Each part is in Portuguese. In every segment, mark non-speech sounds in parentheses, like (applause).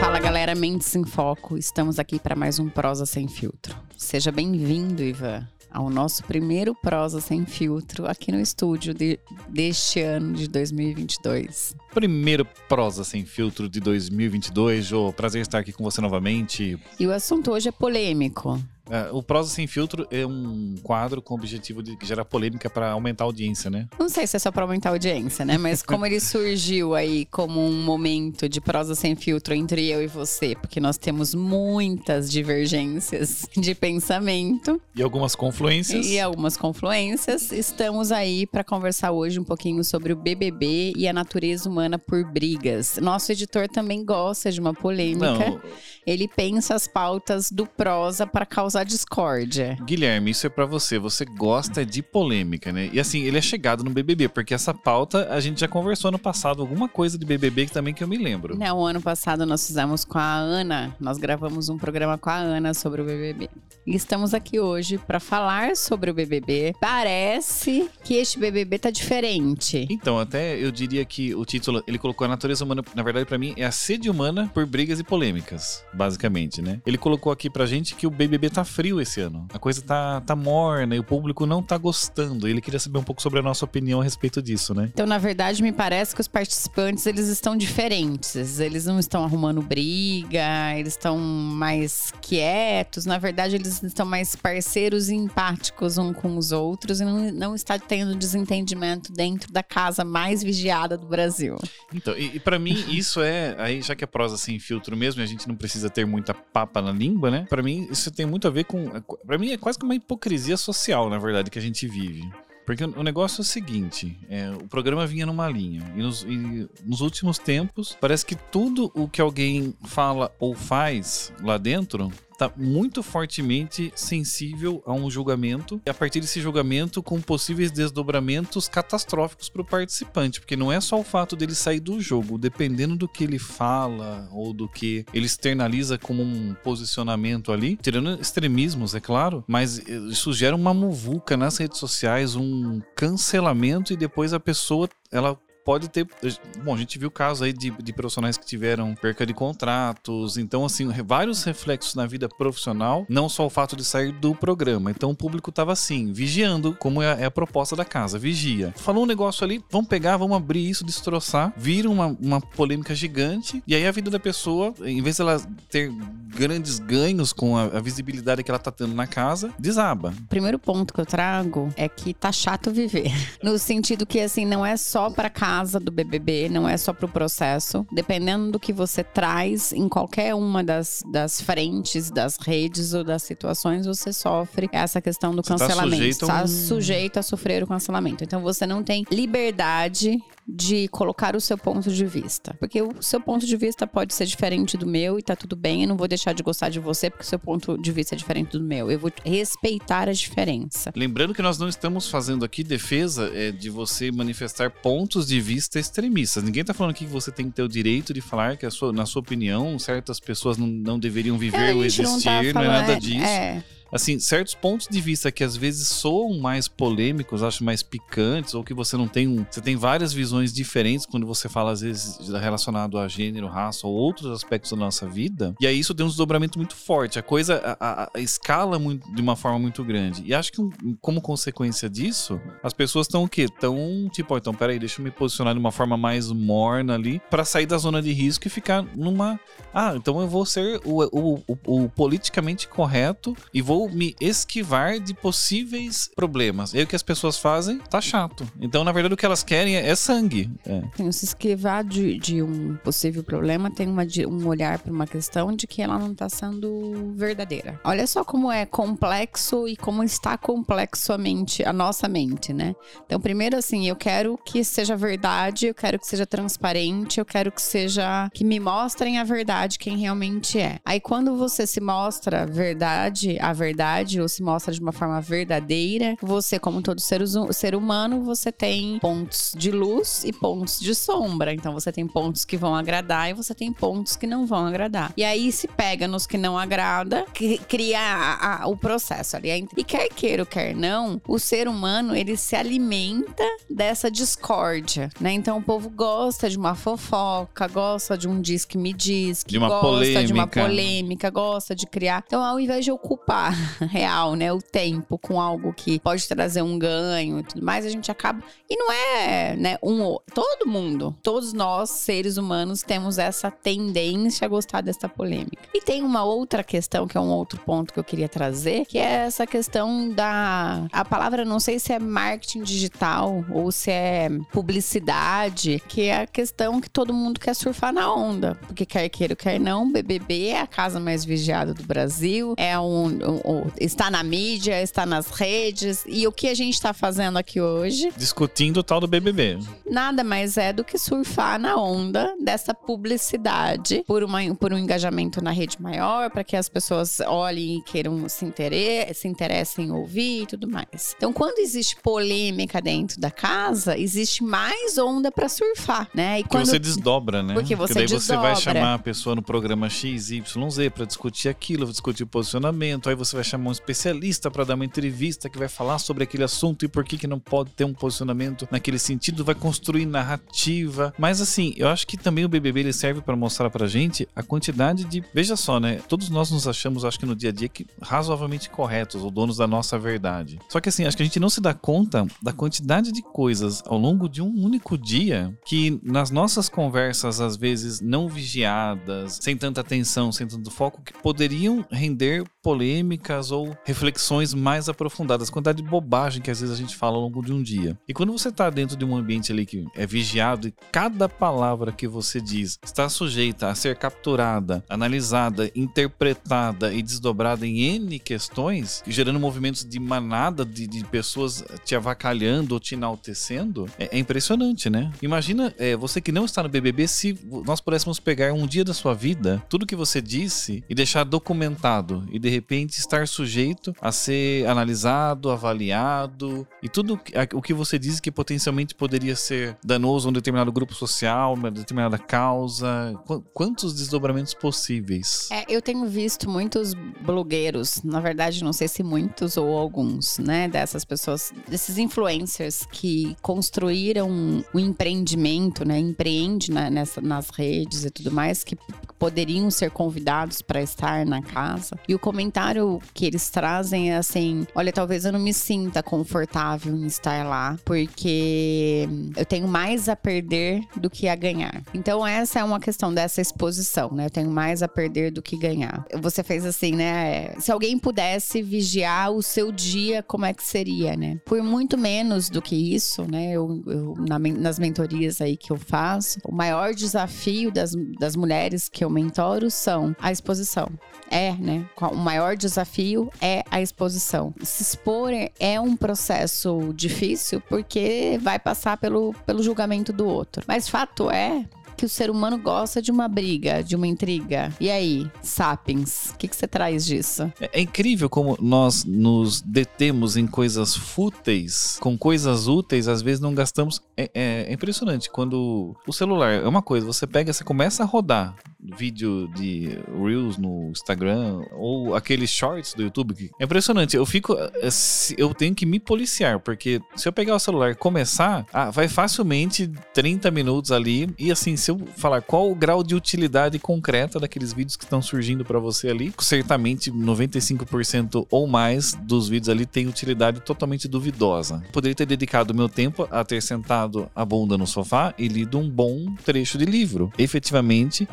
Fala galera, Mentes em Foco. Estamos aqui para mais um Prosa Sem Filtro. Seja bem-vindo, Ivan, ao nosso primeiro Prosa Sem Filtro aqui no estúdio de, deste ano de 2022. Primeiro Prosa Sem Filtro de 2022. Jô, prazer estar aqui com você novamente. E o assunto hoje é polêmico. É, o Prosa Sem Filtro é um quadro com o objetivo de gerar polêmica para aumentar a audiência, né? Não sei se é só para aumentar a audiência, né? Mas como ele surgiu aí como um momento de prosa sem filtro entre eu e você, porque nós temos muitas divergências de pensamento. E algumas confluências. E algumas confluências. Estamos aí para conversar hoje um pouquinho sobre o BBB e a natureza humana por brigas. Nosso editor também gosta de uma polêmica. Não. Ele pensa as pautas do prosa para causar discórdia. Guilherme, isso é para você. Você gosta de polêmica, né? E assim, ele é chegado no BBB, porque essa pauta a gente já conversou no passado, alguma coisa de BBB que também que eu me lembro. Não, ano passado nós fizemos com a Ana, nós gravamos um programa com a Ana sobre o BBB. E estamos aqui hoje para falar sobre o BBB. Parece que este BBB tá diferente. Então, até eu diria que o título, ele colocou a natureza humana, na verdade, para mim, é a sede humana por brigas e polêmicas, basicamente, né? Ele colocou aqui pra gente que o BBB tá frio esse ano. A coisa tá, tá morna e o público não tá gostando. Ele queria saber um pouco sobre a nossa opinião a respeito disso, né? Então, na verdade, me parece que os participantes, eles estão diferentes. Eles não estão arrumando briga, eles estão mais quietos. Na verdade, eles estão mais parceiros e empáticos um com os outros e não, não está tendo desentendimento dentro da casa mais vigiada do Brasil. Então, e, e para mim, (laughs) isso é. Aí, já que é prosa sem filtro mesmo, e a gente não precisa ter muita papa na língua, né? Para mim, isso tem muito a ver com. Para mim, é quase que uma hipocrisia social, na verdade, que a gente vive. Porque o negócio é o seguinte: é, o programa vinha numa linha. E nos, e nos, últimos tempos, parece que tudo o que alguém fala ou faz lá dentro tá muito fortemente sensível a um julgamento. E a partir desse julgamento, com possíveis desdobramentos catastróficos para o participante. Porque não é só o fato dele sair do jogo, dependendo do que ele fala ou do que ele externaliza como um posicionamento ali, tirando extremismos, é claro, mas isso gera uma muvuca nas redes sociais, um cancelamento e depois a pessoa ela pode ter. Bom, a gente viu casos aí de, de profissionais que tiveram perca de contratos. Então, assim, vários reflexos na vida profissional, não só o fato de sair do programa. Então, o público tava assim, vigiando, como é a, é a proposta da casa, vigia. Falou um negócio ali, vamos pegar, vamos abrir isso, destroçar, vira uma, uma polêmica gigante. E aí a vida da pessoa, em vez dela ter grandes ganhos com a, a visibilidade que ela tá tendo na casa, desaba. O primeiro ponto que eu trago é que tá chato viver. (laughs) No sentido que, assim, não é só para casa casa do BBB, não é só pro processo. Dependendo do que você traz em qualquer uma das, das frentes, das redes ou das situações, você sofre essa questão do Você tá cancelamento. sujeito a Está um- sujeito a sofrer o cancelamento. Então você não tem liberdade de colocar o seu ponto de vista. Porque o seu ponto de vista pode ser diferente do meu e tá tudo bem. Eu não vou deixar de gostar de você porque o seu ponto de vista é diferente do meu. Eu vou respeitar a diferença. Lembrando que nós não estamos fazendo aqui defesa é, de você manifestar pontos de vista extremistas. Ninguém tá falando aqui que você tem que ter o direito de falar que, sua- na sua opinião, certas pessoas não, não deveriam viver É, ou a gente não existir, tá não, é falando- nada disso. É. Assim, certos pontos de vista que às vezes soam mais polêmicos, acho mais picantes, ou que você não tem um. Você tem várias visões diferentes quando você fala, às vezes, relacionado a gênero, raça ou outros aspectos da nossa vida. E aí isso tem um desdobramento muito forte. A coisa a, a- a escala muito, de uma forma muito grande. E acho que, como consequência disso, as pessoas estão o quê? Estão tipo, ó, então peraí, deixa eu me posicionar de uma forma mais morna ali, pra sair da zona de risco e ficar numa. Ah, então eu vou ser o, o- o- o politicamente correto e vou me esquivar de possíveis problemas. E o que as pessoas fazem tá chato. Então, na verdade, o que elas querem é, é sangue. É. Tem se esquivar de, de um possível problema, tem uma, de- um olhar para uma questão de que ela não está sendo verdadeira. Olha só como é complexo e como está complexo a mente, a nossa mente, né? Então, primeiro assim, eu quero que seja verdade, eu quero que seja transparente, eu quero que seja que me mostrem a verdade quem realmente é. Aí quando você se mostra verdade, a verdade ou se mostra de uma forma verdadeira. Você, como todo ser, ser humano, você tem pontos de luz e pontos de sombra. Então você tem pontos que vão agradar e você tem pontos que não vão agradar. E aí se pega nos que não agrada, cria a, a, o processo ali. E quer queira ou quer não, o ser humano ele se alimenta dessa discórdia, né? Então o povo gosta de uma fofoca, gosta de um diz que me diz, que de uma gosta polêmica. de uma polêmica, gosta de criar. Então ao invés de ocupar (laughs) real, né, o tempo com algo que pode trazer um ganho e tudo mais, a gente acaba e não é, né, um todo mundo, todos nós seres humanos temos essa tendência a gostar dessa polêmica. E tem uma outra questão que é um outro ponto que eu queria trazer, que é essa questão da a palavra não sei se é marketing digital ou se é publicidade, que é a questão que todo mundo quer surfar na onda, porque quer queira quer não, BBB é a casa mais vigiada do Brasil, é um, está na mídia, está nas redes e o que a gente está fazendo aqui hoje? Discutindo o tal do BBB. Nada mais é do que surfar na onda dessa publicidade por, uma, por um engajamento na rede maior, para que as pessoas olhem e queiram se, inter se interessem em ouvir e tudo mais. Então, quando existe polêmica dentro da casa, existe mais onda para surfar, né? E Porque quando... você desdobra, né? Porque você Porque daí desdobra. você vai chamar a pessoa no programa X, Y, Z para discutir aquilo, discutir o posicionamento, aí você vai chamar um especialista para dar uma entrevista que vai falar sobre aquele assunto e por que, que não pode ter um posicionamento naquele sentido, vai construir narrativa. Mas assim, eu acho que também o BBB ele serve para mostrar pra gente a quantidade de. Veja só, né? Todos nós nos achamos, acho que no dia a dia, que razoavelmente corretos, ou donos da nossa verdade. Só que assim, acho que a gente não se dá conta da quantidade de coisas ao longo de um único dia que nas nossas conversas, às vezes não vigiadas, sem tanta atenção, sem tanto foco, que poderiam render polêmicas ou reflexões mais aprofundadas. Quantidade de bobagem que às vezes a gente fala ao longo de um dia. E quando você está dentro de um ambiente ali que é vigiado e cada palavra que você diz está sujeita a ser capturada, analisada, interpretada e desdobrada em N questões, gerando movimentos de manada de, de pessoas te avacalhando ou te enaltecendo, é, é impressionante, né? Imagina é, você que não está no BBB se nós pudéssemos pegar um dia da sua vida, tudo que você disse e deixar documentado e de repente estar sujeito a ser analisado, avaliado e tudo o que você diz que potencialmente poderia ser danoso a um determinado grupo social, uma determinada causa. Quantos desdobramentos possíveis? É, eu tenho visto muitos blogueiros, na verdade, não sei se muitos ou alguns, né, dessas pessoas, desses influencers que construíram um empreendimento, né, empreende na, nessa, nas redes e tudo mais, que poderiam ser convidados para estar na casa. E o comentário que eles trazem é assim: olha, talvez eu não me sinta confortável em estar lá, porque eu tenho mais a perder do que a ganhar. Então, essa é uma questão dessa exposição, né? Eu tenho mais a perder do que ganhar. Você fez assim, né? Se alguém pudesse vigiar o seu dia, como é que seria, né? Por muito menos do que isso, né? Eu, eu na, nas mentorias aí que eu faço, o maior desafio das, das mulheres que eu mentoro são a exposição. É, né? O maior desafio é a exposição. Se expor é um processo difícil porque vai passar pelo, pelo julgamento do outro. Mas fato é que o ser humano gosta de uma briga, de uma intriga. E aí, Sapiens, o que, que você traz disso? É, é, incrível como nós nos detemos em coisas fúteis, com coisas úteis, às vezes não gastamos. É, é, é impressionante. Quando o celular é uma coisa, você pega, você começa a rodar vídeo de Reels no Instagram ou aqueles shorts do YouTube. É impressionante. Eu fico. Eh, eu tenho que me policiar, porque se eu pegar o celular e começar, ah, vai facilmente 30 minutos ali. E assim, se eu falar qual o grau de utilidade concreta daqueles vídeos que estão surgindo para você ali, certamente 95% ou mais dos vídeos ali tem utilidade totalmente duvidosa. Poderia ter dedicado meu tempo a ter sentado a bunda no sofá e lido um bom trecho de livro. Efetivamente,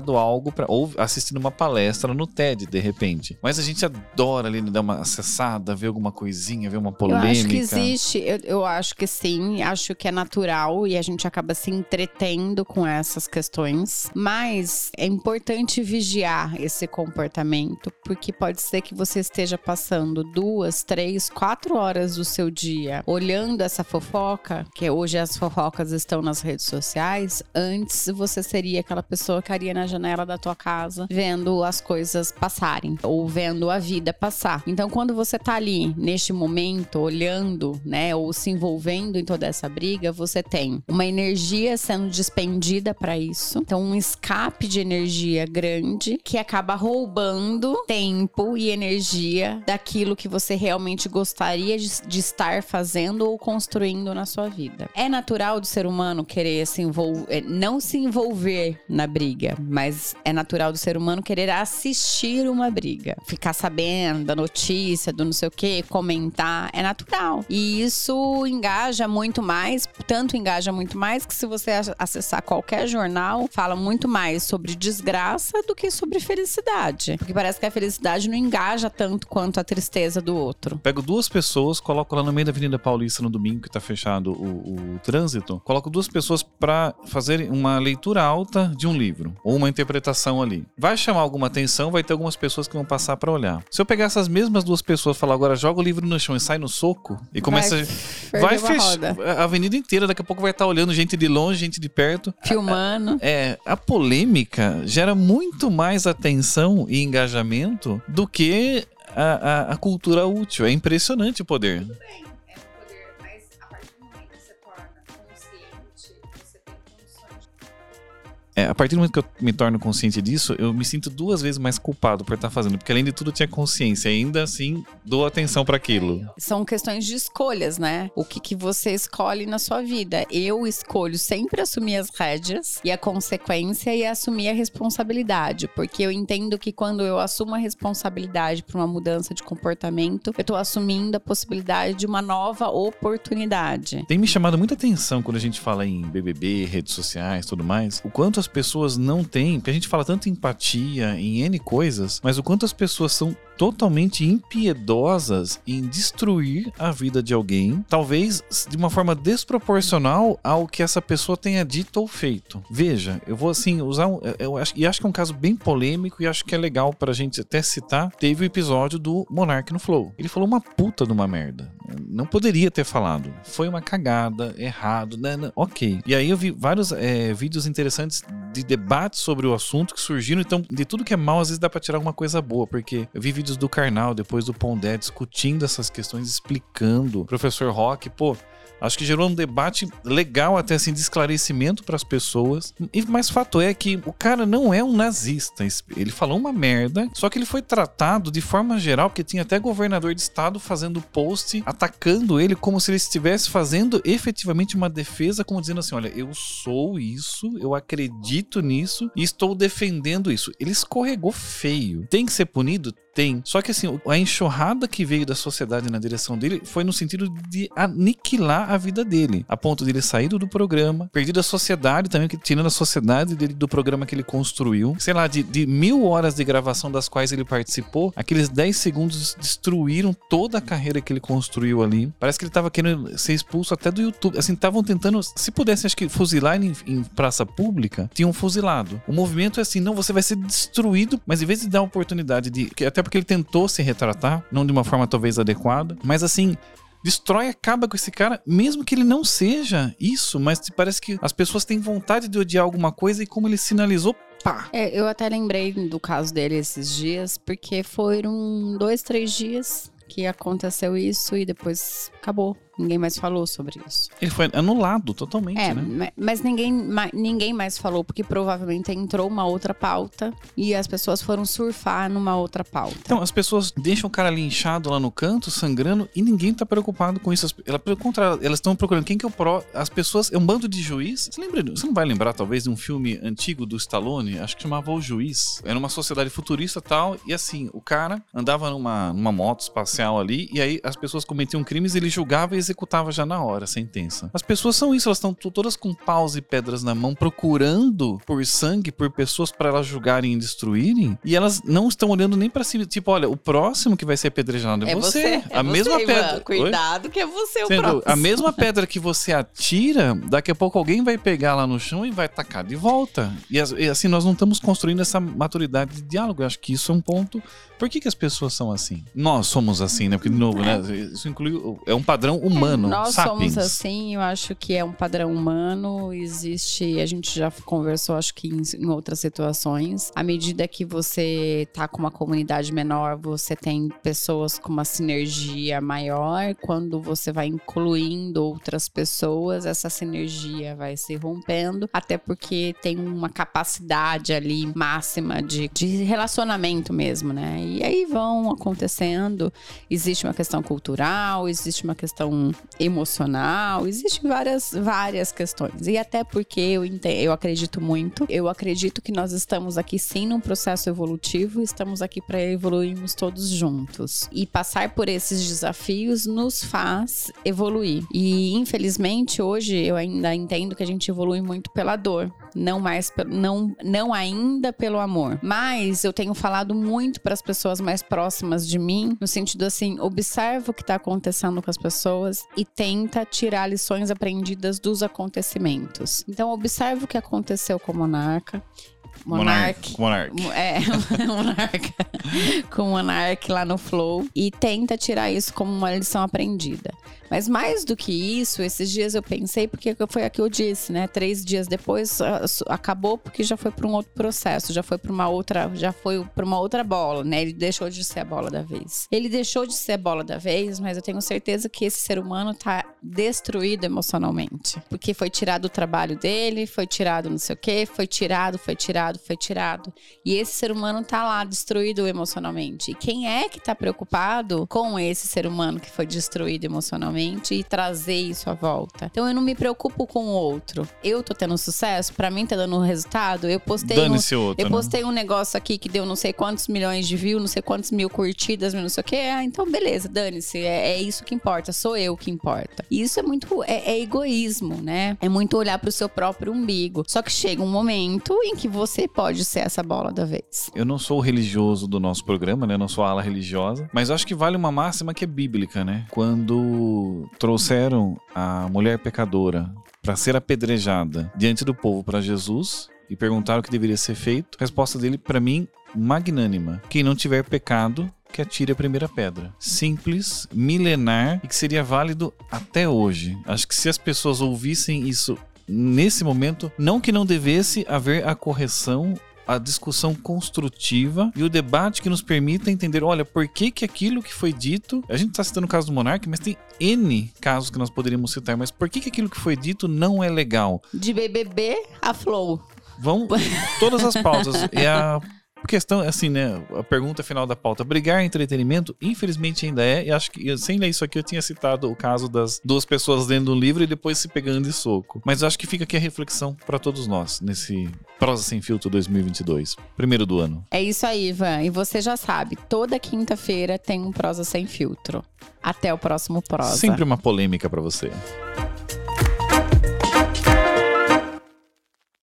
agregar algo para ou assistindo uma palestra no TED de repente. Mas a gente adora ali dar uma acessada, ver alguma coisinha, ver uma polêmica. Eu acho que existe, eu, eu acho que sim, acho que é natural e a gente acaba se entretendo com essas questões, mas é importante vigiar esse comportamento, porque pode ser que você esteja passando duas, três, quatro horas do seu dia olhando essa fofoca, que hoje as fofocas estão nas redes sociais, antes você seria aquela pessoa que haria na janela da tua casa, vendo as coisas passarem ou vendo a vida passar. Então, quando você tá ali neste momento, olhando, né, ou se envolvendo em toda essa briga, você tem uma energia sendo despendida para isso. Então, um escape de energia grande que acaba roubando tempo e energia daquilo que você realmente gostaria de, de estar fazendo ou construindo na sua vida. É natural do ser humano querer se envolver, não se envolver na briga, mas é natural do ser humano querer assistir uma briga, ficar sabendo da notícia, do não sei o que, comentar, é natural. E isso engaja muito mais, tanto engaja muito mais que se você acessar qualquer jornal, fala muito mais sobre desgraça do que sobre felicidade. Porque parece que a felicidade não engaja tanto quanto a tristeza do outro. Pego duas pessoas, coloco lá no meio da Avenida Paulista no domingo que tá fechado o, o trânsito, coloco duas pessoas para fazer uma leitura alta de um livro ou uma interpretação ali. Vai chamar alguma atenção, vai ter algumas pessoas que vão passar para olhar. Se eu pegar essas mesmas duas pessoas e falar agora joga o livro no chão e sai no soco e começa vai, vai fechar a avenida inteira, daqui a pouco vai estar tá olhando gente de longe, gente de perto, filmando. É, a polêmica gera muito mais atenção e engajamento do que a, a, a cultura útil. É impressionante o poder. É, a partir do momento que eu me torno consciente disso, eu me sinto duas vezes mais culpado por estar fazendo, porque além de tudo eu tinha consciência, ainda assim dou atenção para aquilo. São questões de escolhas, né? O que, que você escolhe na sua vida. Eu escolho sempre assumir as rédeas e a consequência e assumir a responsabilidade, porque eu entendo que quando eu assumo a responsabilidade por uma mudança de comportamento, eu tô assumindo a possibilidade de uma nova oportunidade. Tem me chamado muita atenção quando a gente fala em BBB, redes sociais, tudo mais, o quanto as pessoas não têm, porque a gente fala tanto em empatia, em N coisas, mas o quanto as pessoas são totalmente impiedosas em destruir a vida de alguém, talvez de uma forma desproporcional ao que essa pessoa tenha dito ou feito. Veja, eu vou assim usar um, eu acho, e acho que é um caso bem polêmico e acho que é legal pra gente até citar. Teve o episódio do Monark no Flow. Ele falou uma puta de uma merda. Não poderia ter falado. Foi uma cagada, errado, né? né ok. E aí eu vi vários é, vídeos interessantes de debates sobre o assunto que surgiram. Então, de tudo que é mal, às vezes dá pra tirar alguma coisa boa, porque eu vi vídeos do Karnal, depois do Pondé, discutindo essas questões, explicando. Professor Rock, pô, Acho que gerou um debate legal, até assim, de esclarecimento para as pessoas. E mais fato é que o cara não é um nazista. Ele falou uma merda, só que ele foi tratado de forma geral, porque tinha até governador de estado fazendo post atacando ele como se ele estivesse fazendo efetivamente uma defesa, como dizendo assim: olha, eu sou isso, eu acredito nisso e estou defendendo isso. Ele escorregou feio. Tem que ser punido? Tem. Só que assim, a enxurrada que veio da sociedade na direção dele foi no sentido de aniquilar a vida dele. A ponto de ele sair do programa, perdido a sociedade também, tirando a sociedade dele do programa que ele construiu. Sei lá, de, de mil horas de gravação das quais ele participou, aqueles 10 segundos destruíram toda a carreira que ele construiu ali. Parece que ele tava querendo ser expulso até do YouTube. Assim, estavam tentando, se pudesse, acho que fuzilar em, em praça pública, tinham fuzilado. O movimento é assim, não, você vai ser destruído, mas em vez de dar a oportunidade de. Até porque ele tentou se retratar, não de uma forma talvez adequada, mas assim, destrói, acaba com esse cara, mesmo que ele não seja isso, mas parece que as pessoas têm vontade de odiar alguma coisa e como ele sinalizou, pá. É, eu até lembrei do caso dele esses dias, porque foram dois, três dias que aconteceu isso e depois acabou. Ninguém mais falou sobre isso. Ele foi anulado totalmente, é, né? Mas ninguém, ninguém mais falou, porque provavelmente entrou uma outra pauta e as pessoas foram surfar numa outra pauta. Então, as pessoas deixam o cara linchado lá no canto, sangrando, e ninguém tá preocupado com isso. Ela, pelo contrário, elas estão procurando quem que é o pró. As pessoas. É um bando de juiz. Você lembra? Você não vai lembrar, talvez, de um filme antigo do Stallone? Acho que chamava O Juiz. Era uma sociedade futurista e tal. E assim, o cara andava numa, numa moto espacial ali, e aí as pessoas cometiam crimes, ele julgava e executava já na hora a sentença. As pessoas são isso, elas estão todas com paus e pedras na mão, procurando por sangue, por pessoas para elas julgarem e destruírem, e elas não estão olhando nem para si, tipo, olha, o próximo que vai ser apedrejado é, é você. É a você, mesma pedra. Cuidado Oi? que é você o Sendo, próximo. A mesma (laughs) pedra que você atira, daqui a pouco alguém vai pegar lá no chão e vai tacar de volta. E, e assim, nós não estamos construindo essa maturidade de diálogo. Eu acho que isso é um ponto. Por que, que as pessoas são assim? Nós somos assim, né? Porque, de novo, né? Isso inclui. É um padrão humano humano, nós sapiens. somos assim, eu acho que é um padrão humano, existe, a gente já conversou, acho que em, em outras situações. À medida que você tá com uma comunidade menor, você tem pessoas com uma sinergia maior. Quando você vai incluindo outras pessoas, essa sinergia vai se rompendo, até porque tem uma capacidade ali máxima de, de relacionamento mesmo, né? E aí vão acontecendo. Existe uma questão cultural, existe uma questão emocional, existe várias, várias questões. E até porque eu, entendo, eu acredito muito, eu acredito que nós estamos aqui sim num processo evolutivo, estamos aqui para evoluirmos todos juntos. E passar por esses desafios nos faz evoluir. E infelizmente hoje eu ainda entendo que a gente evolui muito pela dor, não mais não não ainda pelo amor. Mas eu tenho falado muito para as pessoas mais próximas de mim, no sentido assim, observa o que está acontecendo com as pessoas e tenta tirar lições aprendidas dos acontecimentos. Então observa o que aconteceu com o monarca, Monark. Monark. É, Monark. com o Monark (laughs) lá no Flow. E tenta tirar isso como uma lição aprendida. Mas mais do que isso, esses dias eu pensei, porque foi aqui que eu disse, né? Três dias depois acabou porque já foi para um outro processo, já foi para uma outra, já foi para uma outra bola, né? Ele deixou de ser a bola da vez. Ele deixou de ser a bola da vez, mas eu tenho certeza que esse ser humano tá destruído emocionalmente, porque foi tirado o trabalho dele, foi tirado não sei o quê, foi tirado, foi tirado, foi tirado. E esse ser humano tá lá destruído emocionalmente. E quem é que tá preocupado com esse ser humano que foi destruído emocionalmente? E trazer isso à volta. Então eu não me preocupo com o outro. Eu tô tendo sucesso, para mim tá dando um resultado. Eu postei um, outro, eu né? postei um negócio aqui que deu não sei quantos milhões de views, não sei quantos mil curtidas, não sei o que. Ah, então beleza, dane-se. É, é, isso que importa, sou eu que importa. E isso é muito é, é egoísmo, né? É muito olhar pro seu próprio umbigo. Só que chega um momento em que você pode ser essa bola da vez. Eu não sou o religioso do nosso programa, né? Eu não sou ala religiosa, mas acho que vale uma máxima que é bíblica, né? Quando trouxeram a mulher pecadora para ser apedrejada diante do povo para Jesus e perguntaram o que deveria ser feito, a resposta dele, para mim, magnânima: quem não tiver pecado, que atire a primeira pedra. Simples, milenar e que seria válido até hoje. Acho que se as pessoas ouvissem isso nesse momento, não que não devesse haver a correção a discussão construtiva e o debate que nos permita entender, olha, por que que aquilo que foi dito, a gente está citando o caso do Monark, mas tem N casos que nós poderíamos citar, mas por que que aquilo que foi dito não é legal? De BBB a Flow. Vão todas as pautas. (laughs) é a questão, assim, né? A pergunta final da pauta. Brigar é entretenimento, infelizmente ainda é. E acho que, sem ler isso aqui, eu tinha citado o caso das duas pessoas lendo um livro e depois se pegando de soco. Mas acho que fica aqui a reflexão para todos nós, nesse Prosa Sem Filtro 2022. Primeiro do ano. É isso aí, Ivan. E você já sabe, toda quinta-feira tem um Prosa Sem Filtro. Até o próximo Prosa. Sempre uma polêmica para você.